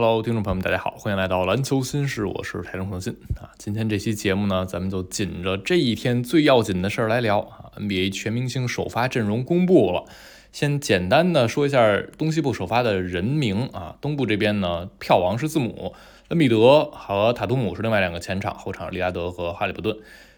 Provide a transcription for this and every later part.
Hello，听众朋友们，大家好，欢迎来到篮球新事，我是台中恒信啊。今天这期节目呢，咱们就紧着这一天最要紧的事儿来聊啊。NBA 全明星首发阵容公布了，先简单的说一下东西部首发的人名啊。东部这边呢，票王是字母，恩比德和塔图姆是另外两个前场，后场利拉德和哈利伯顿。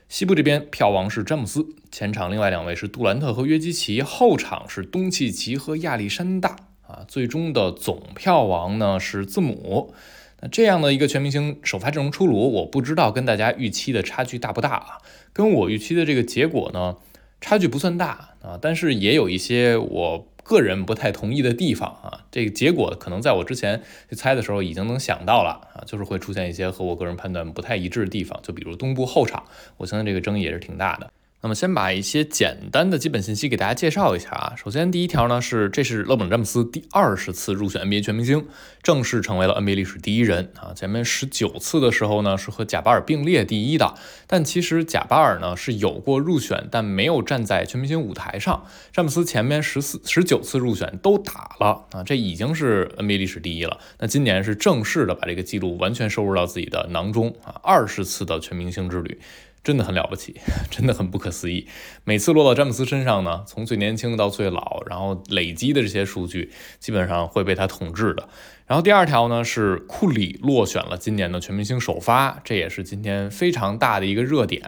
西部这边票王是詹姆斯，前场另外两位是杜兰特和约基奇，后场是东契奇和亚历山大。啊，最终的总票王呢是字母。那这样的一个全明星首发阵容出炉，我不知道跟大家预期的差距大不大啊？跟我预期的这个结果呢，差距不算大啊，但是也有一些我个人不太同意的地方啊。这个结果可能在我之前去猜的时候已经能想到了啊，就是会出现一些和我个人判断不太一致的地方，就比如东部后场，我相信这个争议也是挺大的。那么先把一些简单的基本信息给大家介绍一下啊。首先第一条呢是，这是勒布朗詹姆斯第二十次入选 NBA 全明星，正式成为了 NBA 历史第一人啊。前面十九次的时候呢是和贾巴尔并列第一的，但其实贾巴尔呢是有过入选，但没有站在全明星舞台上。詹姆斯前面十四、十九次入选都打了啊，这已经是 NBA 历史第一了。那今年是正式的把这个记录完全收入到自己的囊中啊，二十次的全明星之旅。真的很了不起，真的很不可思议。每次落到詹姆斯身上呢，从最年轻到最老，然后累积的这些数据，基本上会被他统治的。然后第二条呢是库里落选了今年的全明星首发，这也是今天非常大的一个热点。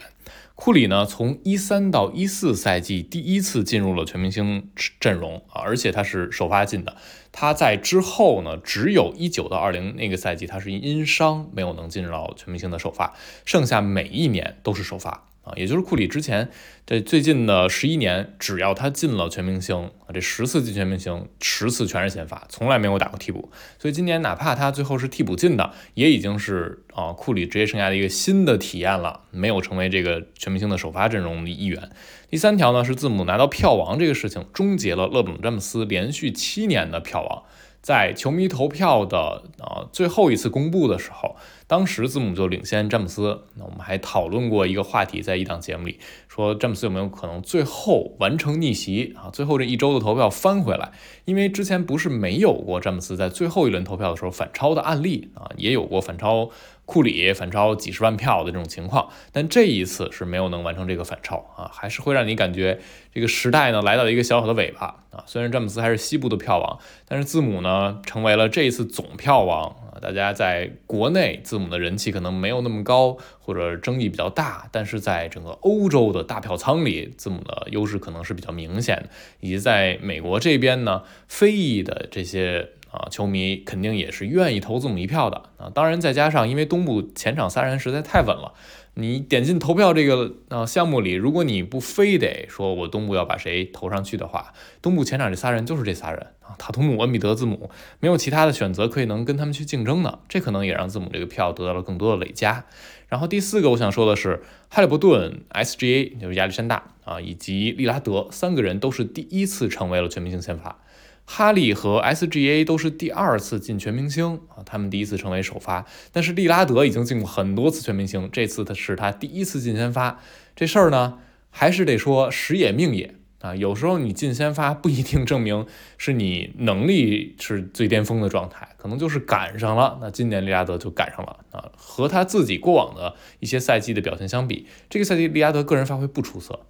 库里呢，从一三到一四赛季第一次进入了全明星阵容啊，而且他是首发进的。他在之后呢，只有一九到二零那个赛季，他是因伤没有能进入到全明星的首发，剩下每一年都是首发。啊，也就是库里之前这最近的十一年，只要他进了全明星啊，这十次进全明星，十次全是先发，从来没有打过替补。所以今年哪怕他最后是替补进的，也已经是啊库里职业生涯的一个新的体验了，没有成为这个全明星的首发阵容的一员。第三条呢是字母拿到票王这个事情，终结了勒布朗詹姆斯连续七年的票王。在球迷投票的呃最后一次公布的时候，当时字母就领先詹姆斯。那我们还讨论过一个话题，在一档节目里说詹姆斯有没有可能最后完成逆袭啊？最后这一周的投票翻回来，因为之前不是没有过詹姆斯在最后一轮投票的时候反超的案例啊，也有过反超。库里反超几十万票的这种情况，但这一次是没有能完成这个反超啊，还是会让你感觉这个时代呢来到了一个小小的尾巴啊。虽然詹姆斯还是西部的票王，但是字母呢成为了这一次总票王啊。大家在国内字母的人气可能没有那么高，或者争议比较大，但是在整个欧洲的大票仓里，字母的优势可能是比较明显的，以及在美国这边呢，非裔的这些。啊，球迷肯定也是愿意投字母一票的啊。当然，再加上因为东部前场仨人实在太稳了，你点进投票这个啊项目里，如果你不非得说我东部要把谁投上去的话，东部前场这仨人就是这仨人啊，塔图姆、恩比德、字母，没有其他的选择可以能跟他们去竞争的。这可能也让字母这个票得到了更多的累加。然后第四个我想说的是，哈利伯顿、SGA 就是亚历山大啊，以及利拉德三个人都是第一次成为了全明星先发。哈利和 SGA 都是第二次进全明星啊，他们第一次成为首发，但是利拉德已经进过很多次全明星，这次他是他第一次进先发，这事儿呢还是得说时也命也啊，有时候你进先发不一定证明是你能力是最巅峰的状态，可能就是赶上了。那今年利拉德就赶上了啊，和他自己过往的一些赛季的表现相比，这个赛季利拉德个人发挥不出色，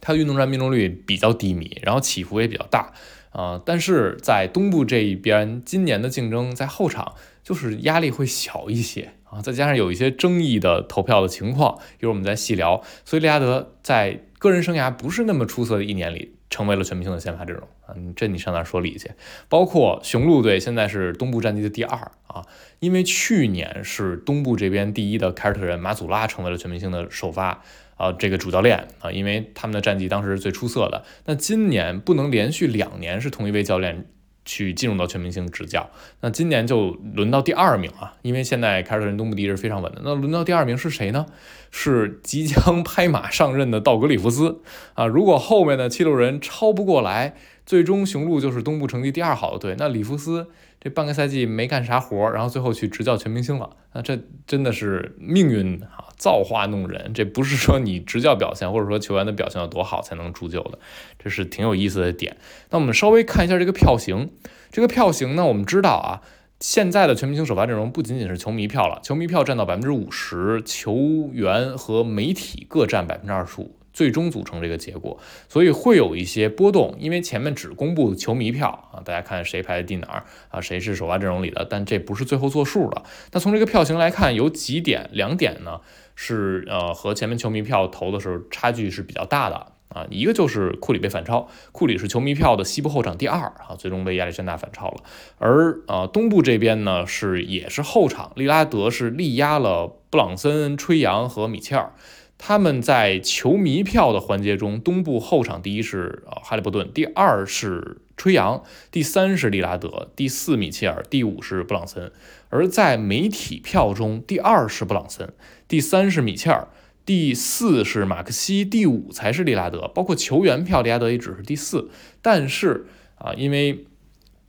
他的运动战命中率比较低迷，然后起伏也比较大。啊，但是在东部这一边，今年的竞争在后场就是压力会小一些啊，再加上有一些争议的投票的情况，一会儿我们再细聊。所以利拉德在个人生涯不是那么出色的一年里，成为了全明星的先发阵容啊，这你上哪说理去？包括雄鹿队现在是东部战绩的第二啊，因为去年是东部这边第一的凯尔特人马祖拉成为了全明星的首发。啊，这个主教练啊，因为他们的战绩当时是最出色的。那今年不能连续两年是同一位教练去进入到全明星执教，那今年就轮到第二名啊。因为现在凯尔特人东部第一是非常稳的，那轮到第二名是谁呢？是即将 拍马上任的道格里夫斯啊。如果后面的七六人超不过来，最终雄鹿就是东部成绩第二好的队，那里夫斯这半个赛季没干啥活，然后最后去执教全明星了，那这真的是命运啊！造化弄人，这不是说你执教表现或者说球员的表现有多好才能铸就的，这是挺有意思的点。那我们稍微看一下这个票型，这个票型呢，我们知道啊，现在的全明星首发阵容不仅仅是球迷票了，球迷票占到百分之五十，球员和媒体各占百分之二十五。最终组成这个结果，所以会有一些波动，因为前面只公布球迷票啊，大家看谁排在第哪儿啊，谁是首发阵容里的，但这不是最后做数的。那从这个票型来看，有几点，两点呢是呃和前面球迷票投的时候差距是比较大的啊，一个就是库里被反超，库里是球迷票的西部后场第二啊，最终被亚历山大反超了，而呃东部这边呢是也是后场，利拉德是力压了布朗森、吹杨和米切尔。他们在球迷票的环节中，东部后场第一是呃哈利伯顿，第二是吹杨，第三是利拉德，第四米切尔，第五是布朗森。而在媒体票中，第二是布朗森，第三是米切尔，第四是马克西，第五才是利拉德。包括球员票，利拉德也只是第四。但是啊，因为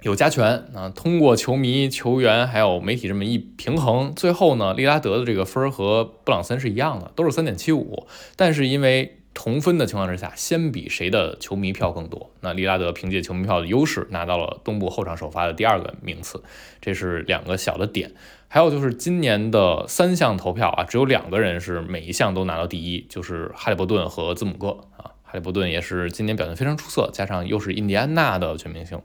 有加权啊，通过球迷、球员还有媒体这么一平衡，最后呢，利拉德的这个分儿和布朗森是一样的，都是三点七五。但是因为同分的情况之下，先比谁的球迷票更多，那利拉德凭借球迷票的优势拿到了东部后场首发的第二个名次，这是两个小的点。还有就是今年的三项投票啊，只有两个人是每一项都拿到第一，就是哈利伯顿和字母哥啊。哈利伯顿也是今年表现非常出色，加上又是印第安纳的全明星。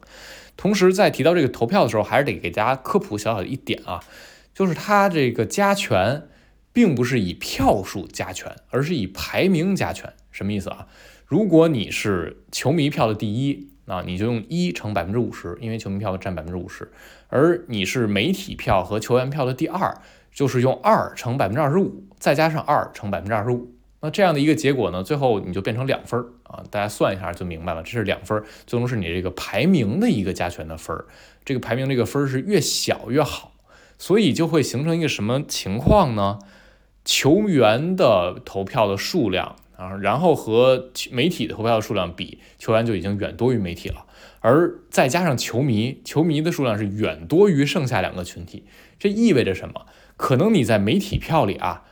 同时，在提到这个投票的时候，还是得给大家科普小小的一点啊，就是它这个加权并不是以票数加权，而是以排名加权。什么意思啊？如果你是球迷票的第一，那你就用一乘百分之五十，因为球迷票占百分之五十；而你是媒体票和球员票的第二，就是用二乘百分之二十五，再加上二乘百分之二十五。那这样的一个结果呢，最后你就变成两分儿啊，大家算一下就明白了，这是两分儿，最终是你这个排名的一个加权的分儿，这个排名这个分儿是越小越好，所以就会形成一个什么情况呢？球员的投票的数量啊，然后和媒体的投票的数量比，球员就已经远多于媒体了，而再加上球迷，球迷的数量是远多于剩下两个群体，这意味着什么？可能你在媒体票里啊。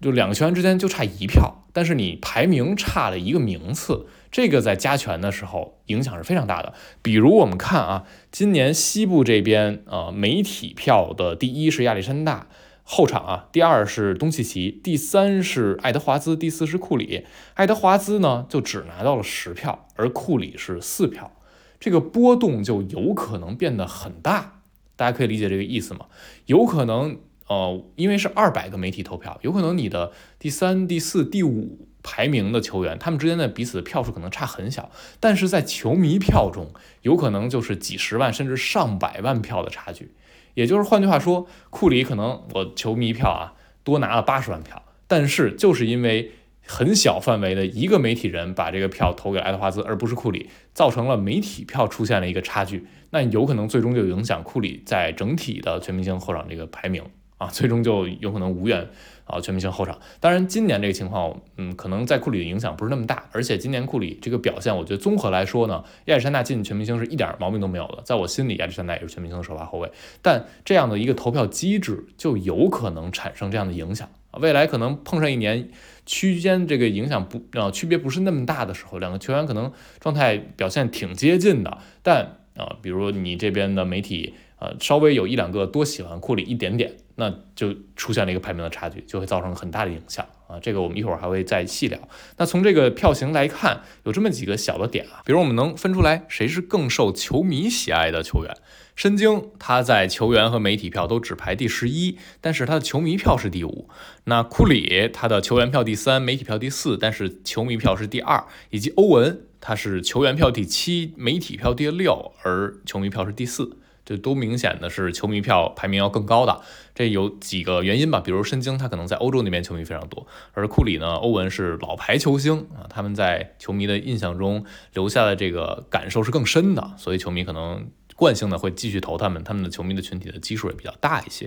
就两个球员之间就差一票，但是你排名差了一个名次，这个在加权的时候影响是非常大的。比如我们看啊，今年西部这边啊，媒体票的第一是亚历山大后场啊，第二是东契奇，第三是爱德华兹，第四是库里。爱德华兹呢就只拿到了十票，而库里是四票，这个波动就有可能变得很大。大家可以理解这个意思吗？有可能。呃，因为是二百个媒体投票，有可能你的第三、第四、第五排名的球员，他们之间的彼此的票数可能差很小，但是在球迷票中，有可能就是几十万甚至上百万票的差距。也就是换句话说，库里可能我球迷票啊多拿了八十万票，但是就是因为很小范围的一个媒体人把这个票投给爱德华兹，而不是库里，造成了媒体票出现了一个差距，那有可能最终就影响库里在整体的全明星后场这个排名。啊，最终就有可能无缘啊全明星后场。当然，今年这个情况，嗯，可能在库里的影响不是那么大。而且今年库里这个表现，我觉得综合来说呢，亚历山大进全明星是一点毛病都没有的。在我心里，亚历山大也是全明星的首发后卫。但这样的一个投票机制，就有可能产生这样的影响。未来可能碰上一年区间这个影响不啊区别不是那么大的时候，两个球员可能状态表现挺接近的，但啊，比如你这边的媒体。呃，稍微有一两个多喜欢库里一点点，那就出现了一个排名的差距，就会造成很大的影响啊。这个我们一会儿还会再细聊。那从这个票型来看，有这么几个小的点啊，比如我们能分出来谁是更受球迷喜爱的球员。申京他在球员和媒体票都只排第十一，但是他的球迷票是第五。那库里他的球员票第三，媒体票第四，但是球迷票是第二。以及欧文他是球员票第七，媒体票第六，而球迷票是第四。这都明显的是球迷票排名要更高的，这有几个原因吧？比如申京他可能在欧洲那边球迷非常多，而库里呢，欧文是老牌球星啊，他们在球迷的印象中留下的这个感受是更深的，所以球迷可能。惯性的会继续投他们，他们的球迷的群体的基数也比较大一些。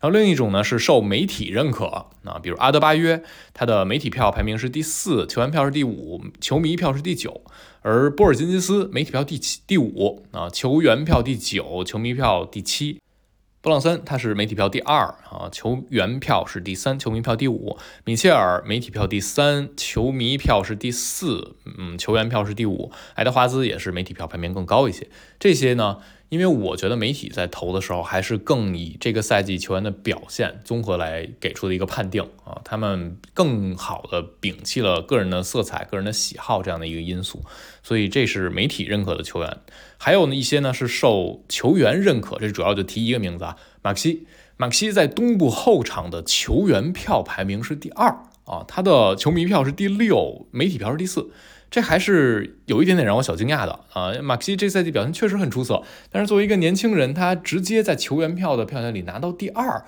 然后另一种呢是受媒体认可啊，比如阿德巴约，他的媒体票排名是第四，球员票是第五，球迷票是第九。而波尔津吉斯媒体票第七、第五啊，球员票第九，球迷票第七。布朗森他是媒体票第二啊，球员票是第三，球迷票第五。米切尔媒体票第三，球迷票是第四，嗯，球员票是第五。爱德华兹也是媒体票排名更高一些。这些呢，因为我觉得媒体在投的时候，还是更以这个赛季球员的表现综合来给出的一个判定啊，他们更好的摒弃了个人的色彩、个人的喜好这样的一个因素，所以这是媒体认可的球员。还有呢一些呢是受球员认可，这主要就提一个名字啊，马克西。马克西在东部后场的球员票排名是第二啊，他的球迷票是第六，媒体票是第四。这还是有一点点让我小惊讶的啊！马克西这赛季表现确实很出色，但是作为一个年轻人，他直接在球员票的票选里拿到第二，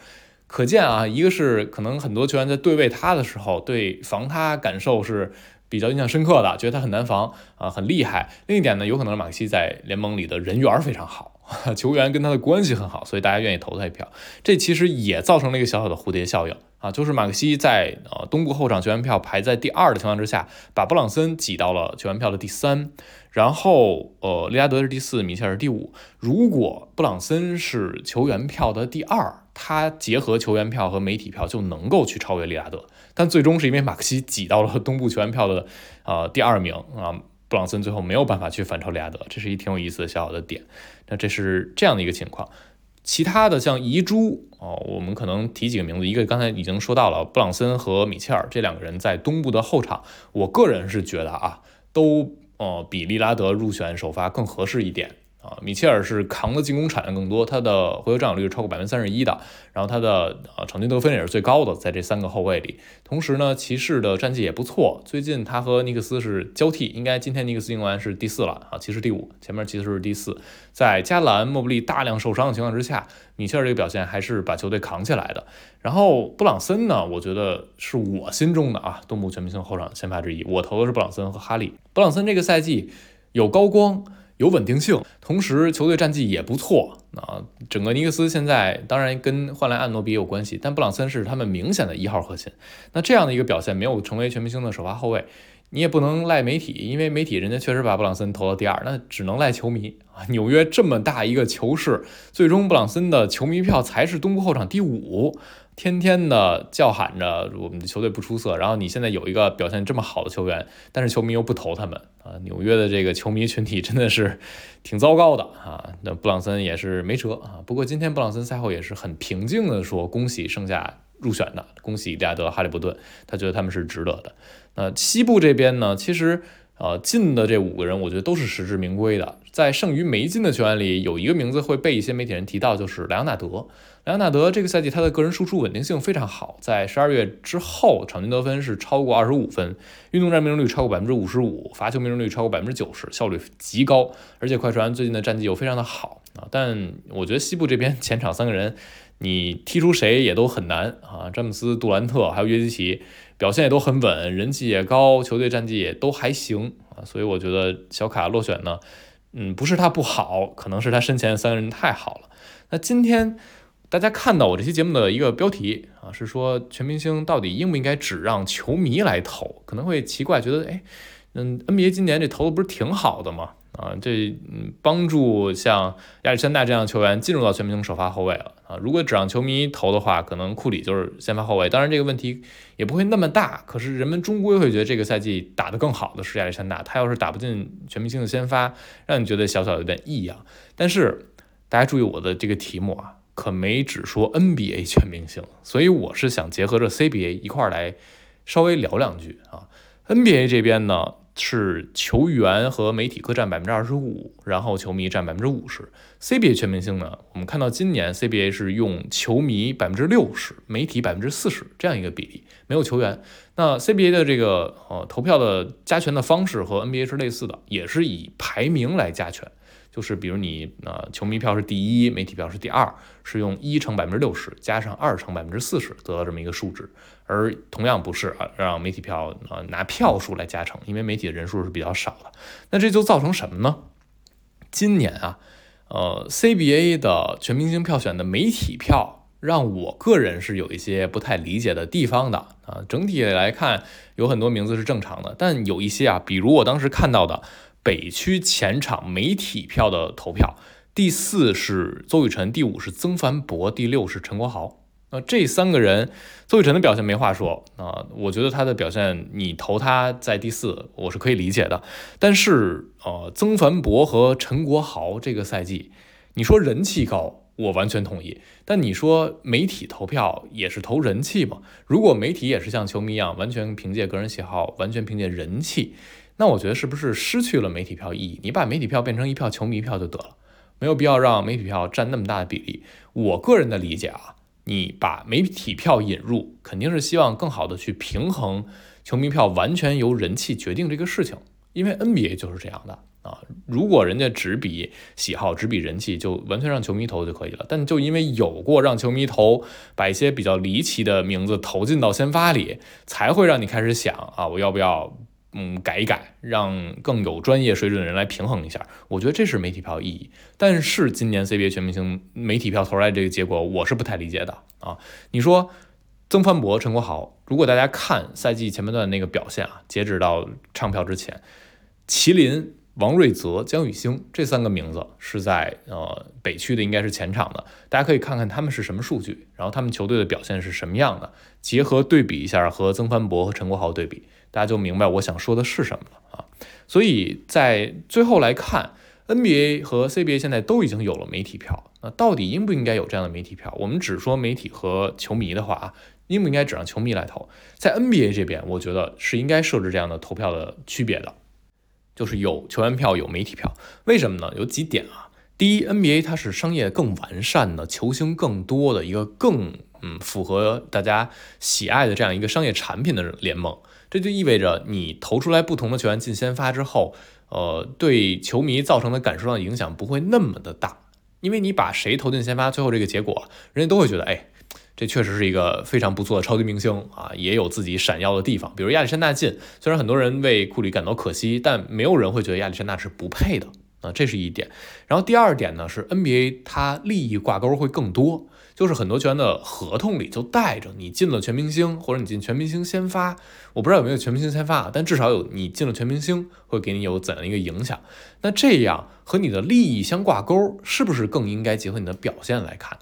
可见啊，一个是可能很多球员在对位他的时候，对防他感受是比较印象深刻的，觉得他很难防啊，很厉害。另一点呢，有可能是马克西在联盟里的人缘非常好。球员跟他的关系很好，所以大家愿意投他一票。这其实也造成了一个小小的蝴蝶效应啊，就是马克西在呃东部后场球员票排在第二的情况之下，把布朗森挤到了球员票的第三，然后呃利拉德是第四，米切尔是第五。如果布朗森是球员票的第二，他结合球员票和媒体票就能够去超越利拉德，但最终是因为马克西挤到了东部球员票的呃第二名啊。布朗森最后没有办法去反超利拉德，这是一挺有意思的小小的点。那这是这样的一个情况。其他的像遗珠哦，我们可能提几个名字，一个刚才已经说到了，布朗森和米切尔这两个人在东部的后场，我个人是觉得啊，都呃比利拉德入选首发更合适一点。啊，米切尔是扛的进攻产量更多，他的回合占有率是超过百分之三十一的，然后他的呃场均得分也是最高的，在这三个后卫里。同时呢，骑士的战绩也不错，最近他和尼克斯是交替，应该今天尼克斯赢完是第四了啊，骑士第五，前面骑士是第四。在加兰、莫布利大量受伤的情况之下，米切尔这个表现还是把球队扛起来的。然后布朗森呢，我觉得是我心中的啊东部全明星后场先发之一，我投的是布朗森和哈利。布朗森这个赛季有高光。有稳定性，同时球队战绩也不错啊。整个尼克斯现在当然跟换来安诺比有关系，但布朗森是他们明显的一号核心。那这样的一个表现，没有成为全明星的首发后卫，你也不能赖媒体，因为媒体人家确实把布朗森投到第二，那只能赖球迷啊。纽约这么大一个球市，最终布朗森的球迷票才是东部后场第五。天天的叫喊着我们的球队不出色，然后你现在有一个表现这么好的球员，但是球迷又不投他们啊！纽约的这个球迷群体真的是挺糟糕的啊！那布朗森也是没辙啊。不过今天布朗森赛后也是很平静的说：“恭喜剩下入选的，恭喜利亚德、哈利伯顿，他觉得他们是值得的。”那西部这边呢，其实。呃，进的这五个人，我觉得都是实至名归的。在剩余没进的球员里，有一个名字会被一些媒体人提到，就是莱昂纳德。莱昂纳德这个赛季他的个人输出稳定性非常好，在十二月之后，场均得分是超过二十五分，运动战命中率超过百分之五十五，罚球命中率超过百分之九十，效率极高。而且快船最近的战绩又非常的好啊。但我觉得西部这边前场三个人，你踢出谁也都很难啊。詹姆斯、杜兰特还有约基奇。表现也都很稳，人气也高，球队战绩也都还行啊，所以我觉得小卡落选呢，嗯，不是他不好，可能是他身前三个人太好了。那今天大家看到我这期节目的一个标题啊，是说全明星到底应不应该只让球迷来投？可能会奇怪，觉得哎，嗯，NBA 今年这投的不是挺好的吗？啊，这嗯帮助像亚历山大这样的球员进入到全明星首发后卫了啊。如果只让球迷投的话，可能库里就是先发后卫。当然这个问题也不会那么大，可是人们终归会觉得这个赛季打得更好的是亚历山大。他要是打不进全明星的先发，让你觉得小小有点异样。但是大家注意我的这个题目啊，可没只说 NBA 全明星，所以我是想结合着 CBA 一块儿来稍微聊两句啊。NBA 这边呢？是球员和媒体各占百分之二十五，然后球迷占百分之五十。CBA 全明星呢，我们看到今年 CBA 是用球迷百分之六十，媒体百分之四十这样一个比例，没有球员。那 CBA 的这个呃投票的加权的方式和 NBA 是类似的，也是以排名来加权。就是比如你呃球迷票是第一，媒体票是第二，是用一乘百分之六十加上二乘百分之四十得到这么一个数值，而同样不是啊让媒体票呃拿票数来加成，因为媒体的人数是比较少的，那这就造成什么呢？今年啊，呃 CBA 的全明星票选的媒体票让我个人是有一些不太理解的地方的啊，整体来看有很多名字是正常的，但有一些啊，比如我当时看到的。北区前场媒体票的投票，第四是邹雨辰，第五是曾凡博，第六是陈国豪。那这三个人，邹雨辰的表现没话说啊，我觉得他的表现，你投他在第四，我是可以理解的。但是，呃，曾凡博和陈国豪这个赛季，你说人气高，我完全同意。但你说媒体投票也是投人气嘛？如果媒体也是像球迷一样，完全凭借个人喜好，完全凭借人气，那我觉得是不是失去了媒体票意义？你把媒体票变成一票球迷票就得了，没有必要让媒体票占那么大的比例。我个人的理解啊，你把媒体票引入，肯定是希望更好的去平衡球迷票完全由人气决定这个事情，因为 NBA 就是这样的。啊，如果人家只比喜好，只比人气，就完全让球迷投就可以了。但就因为有过让球迷投，把一些比较离奇的名字投进到先发里，才会让你开始想啊，我要不要嗯改一改，让更有专业水准的人来平衡一下？我觉得这是媒体票意义。但是今年 CBA 全明星媒体票投出来这个结果，我是不太理解的啊。你说曾凡博、陈国豪，如果大家看赛季前半段那个表现啊，截止到唱票之前，麒麟。王瑞泽、姜宇星这三个名字是在呃北区的，应该是前场的。大家可以看看他们是什么数据，然后他们球队的表现是什么样的，结合对比一下和曾凡博和陈国豪对比，大家就明白我想说的是什么了啊。所以在最后来看，NBA 和 CBA 现在都已经有了媒体票，那到底应不应该有这样的媒体票？我们只说媒体和球迷的话啊，应不应该只让球迷来投？在 NBA 这边，我觉得是应该设置这样的投票的区别的。就是有球员票，有媒体票，为什么呢？有几点啊。第一，NBA 它是商业更完善的，球星更多的一个更嗯符合大家喜爱的这样一个商业产品的联盟。这就意味着你投出来不同的球员进先发之后，呃，对球迷造成的感受上的影响不会那么的大，因为你把谁投进先发，最后这个结果，人家都会觉得，哎。这确实是一个非常不错的超级明星啊，也有自己闪耀的地方。比如亚历山大进，虽然很多人为库里感到可惜，但没有人会觉得亚历山大是不配的啊，这是一点。然后第二点呢，是 NBA 它利益挂钩会更多，就是很多球员的合同里就带着你进了全明星，或者你进全明星先发，我不知道有没有全明星先发啊，但至少有你进了全明星会给你有怎样一个影响。那这样和你的利益相挂钩，是不是更应该结合你的表现来看？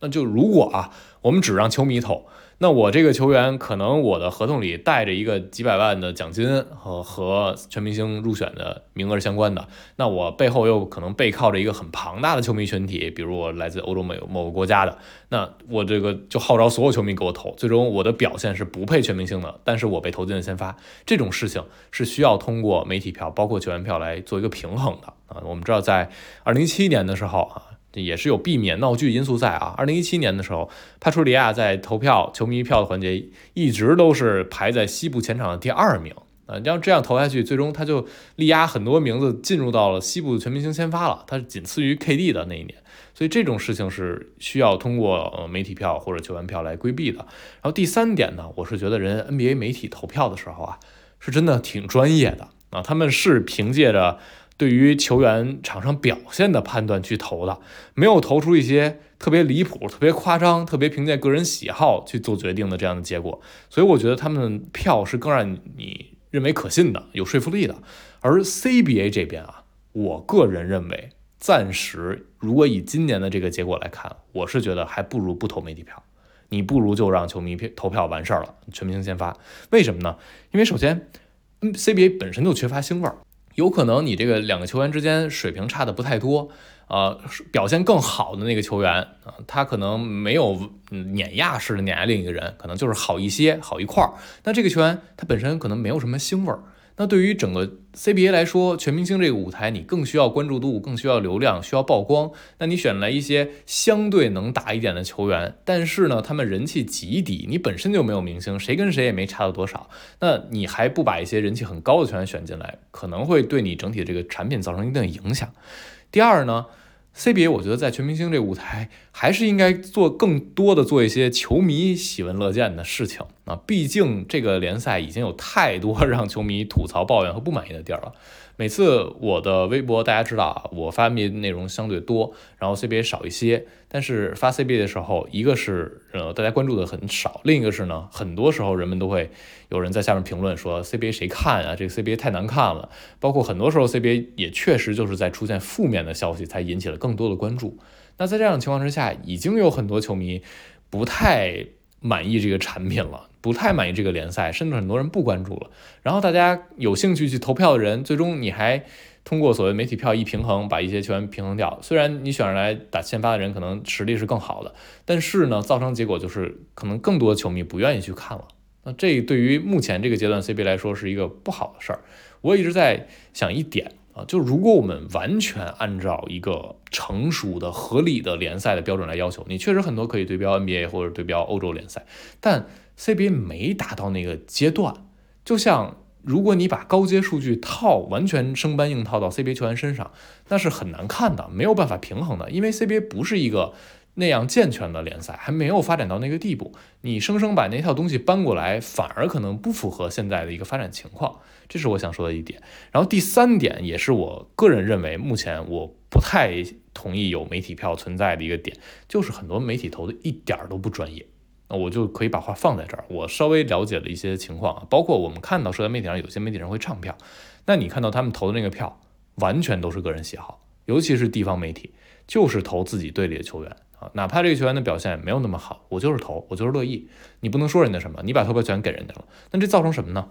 那就如果啊，我们只让球迷投，那我这个球员可能我的合同里带着一个几百万的奖金和和全明星入选的名额相关的，那我背后又可能背靠着一个很庞大的球迷群体，比如我来自欧洲某某个国家的，那我这个就号召所有球迷给我投，最终我的表现是不配全明星的，但是我被投进了先发，这种事情是需要通过媒体票包括球员票来做一个平衡的啊。我们知道在二零一七年的时候啊。也是有避免闹剧因素在啊。二零一七年的时候，帕楚里亚在投票球迷票的环节一直都是排在西部前场的第二名啊。要这样投下去，最终他就力压很多名字进入到了西部全明星先发了，他是仅次于 KD 的那一年。所以这种事情是需要通过媒体票或者球员票来规避的。然后第三点呢，我是觉得人 NBA 媒体投票的时候啊，是真的挺专业的啊，他们是凭借着。对于球员场上表现的判断去投的，没有投出一些特别离谱、特别夸张、特别凭借个人喜好去做决定的这样的结果，所以我觉得他们票是更让你认为可信的、有说服力的。而 CBA 这边啊，我个人认为，暂时如果以今年的这个结果来看，我是觉得还不如不投媒体票，你不如就让球迷票投票完事儿了，全明星先发。为什么呢？因为首先，嗯，CBA 本身就缺乏星味儿。有可能你这个两个球员之间水平差的不太多，呃，表现更好的那个球员啊，他可能没有碾压式的碾压另一个人，可能就是好一些，好一块儿。那这个球员他本身可能没有什么腥味儿。那对于整个 CBA 来说，全明星这个舞台，你更需要关注度，更需要流量，需要曝光。那你选来一些相对能打一点的球员，但是呢，他们人气极低，你本身就没有明星，谁跟谁也没差到多少。那你还不把一些人气很高的球员选进来，可能会对你整体的这个产品造成一定的影响。第二呢？CBA 我觉得在全明星这个舞台，还是应该做更多的做一些球迷喜闻乐见的事情啊，毕竟这个联赛已经有太多 让球迷吐槽、抱怨和不满意的地儿了。每次我的微博，大家知道啊，我发 NBA 内容相对多，然后 CBA 少一些。但是发 CBA 的时候，一个是呃大家关注的很少，另一个是呢，很多时候人们都会有人在下面评论说 CBA 谁看啊？这个 CBA 太难看了。包括很多时候 CBA 也确实就是在出现负面的消息，才引起了更多的关注。那在这样的情况之下，已经有很多球迷不太满意这个产品了，不太满意这个联赛，甚至很多人不关注了。然后大家有兴趣去投票的人，最终你还通过所谓媒体票一平衡，把一些球员平衡掉。虽然你选上来打先发的人可能实力是更好的，但是呢，造成结果就是可能更多的球迷不愿意去看了。那这对于目前这个阶段 CBA 来说是一个不好的事儿。我一直在想一点。啊，就如果我们完全按照一个成熟的、合理的联赛的标准来要求，你确实很多可以对标 NBA 或者对标欧洲联赛，但 CBA 没达到那个阶段。就像如果你把高阶数据套完全生搬硬套到 CBA 球员身上，那是很难看的，没有办法平衡的，因为 CBA 不是一个。那样健全的联赛还没有发展到那个地步，你生生把那套东西搬过来，反而可能不符合现在的一个发展情况，这是我想说的一点。然后第三点，也是我个人认为目前我不太同意有媒体票存在的一个点，就是很多媒体投的一点儿都不专业。那我就可以把话放在这儿，我稍微了解了一些情况啊，包括我们看到社交媒体上有些媒体人会唱票，那你看到他们投的那个票，完全都是个人喜好，尤其是地方媒体，就是投自己队里的球员。啊，哪怕这个球员的表现没有那么好，我就是投，我就是乐意。你不能说人家什么，你把投票权给人家了，那这造成什么呢？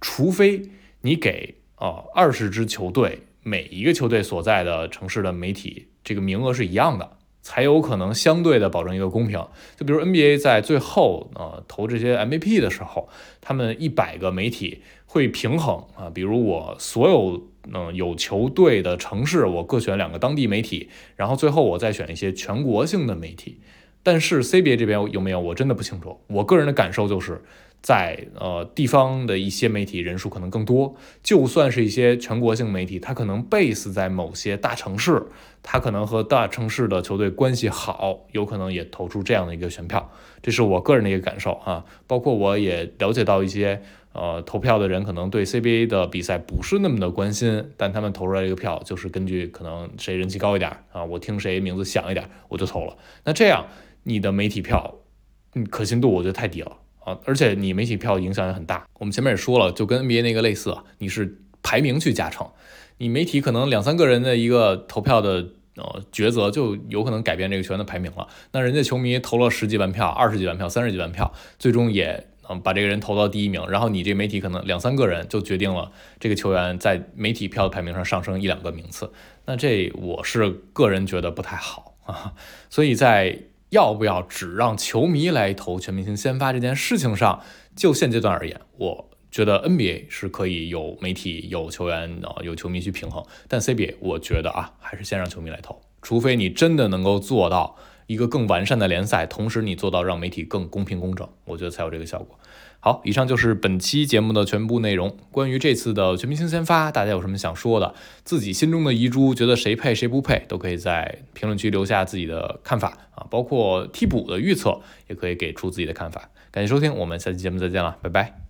除非你给啊二十支球队每一个球队所在的城市的媒体这个名额是一样的，才有可能相对的保证一个公平。就比如 NBA 在最后呃投这些 MVP 的时候，他们一百个媒体会平衡啊，比如我所有。嗯，有球队的城市，我各选两个当地媒体，然后最后我再选一些全国性的媒体。但是 CBA 这边有没有，我真的不清楚。我个人的感受就是，在呃地方的一些媒体人数可能更多，就算是一些全国性媒体，它可能 base 在某些大城市，它可能和大城市的球队关系好，有可能也投出这样的一个选票。这是我个人的一个感受啊，包括我也了解到一些。呃，投票的人可能对 CBA 的比赛不是那么的关心，但他们投出来这个票就是根据可能谁人气高一点啊，我听谁名字响一点我就投了。那这样你的媒体票，嗯，可信度我觉得太低了而且你媒体票影响也很大。我们前面也说了，就跟 NBA 那个类似，你是排名去加成，你媒体可能两三个人的一个投票的呃抉择就有可能改变这个球员的排名了。那人家球迷投了十几万票、二十几万票、三十几万票，最终也。嗯，把这个人投到第一名，然后你这媒体可能两三个人就决定了这个球员在媒体票的排名上上升一两个名次，那这我是个人觉得不太好啊。所以在要不要只让球迷来投全明星先发这件事情上，就现阶段而言，我觉得 NBA 是可以有媒体、有球员啊、有球迷去平衡，但 CBA 我觉得啊，还是先让球迷来投，除非你真的能够做到。一个更完善的联赛，同时你做到让媒体更公平公正，我觉得才有这个效果。好，以上就是本期节目的全部内容。关于这次的全明星先发，大家有什么想说的？自己心中的遗珠，觉得谁配谁不配，都可以在评论区留下自己的看法啊，包括替补的预测，也可以给出自己的看法。感谢收听，我们下期节目再见了，拜拜。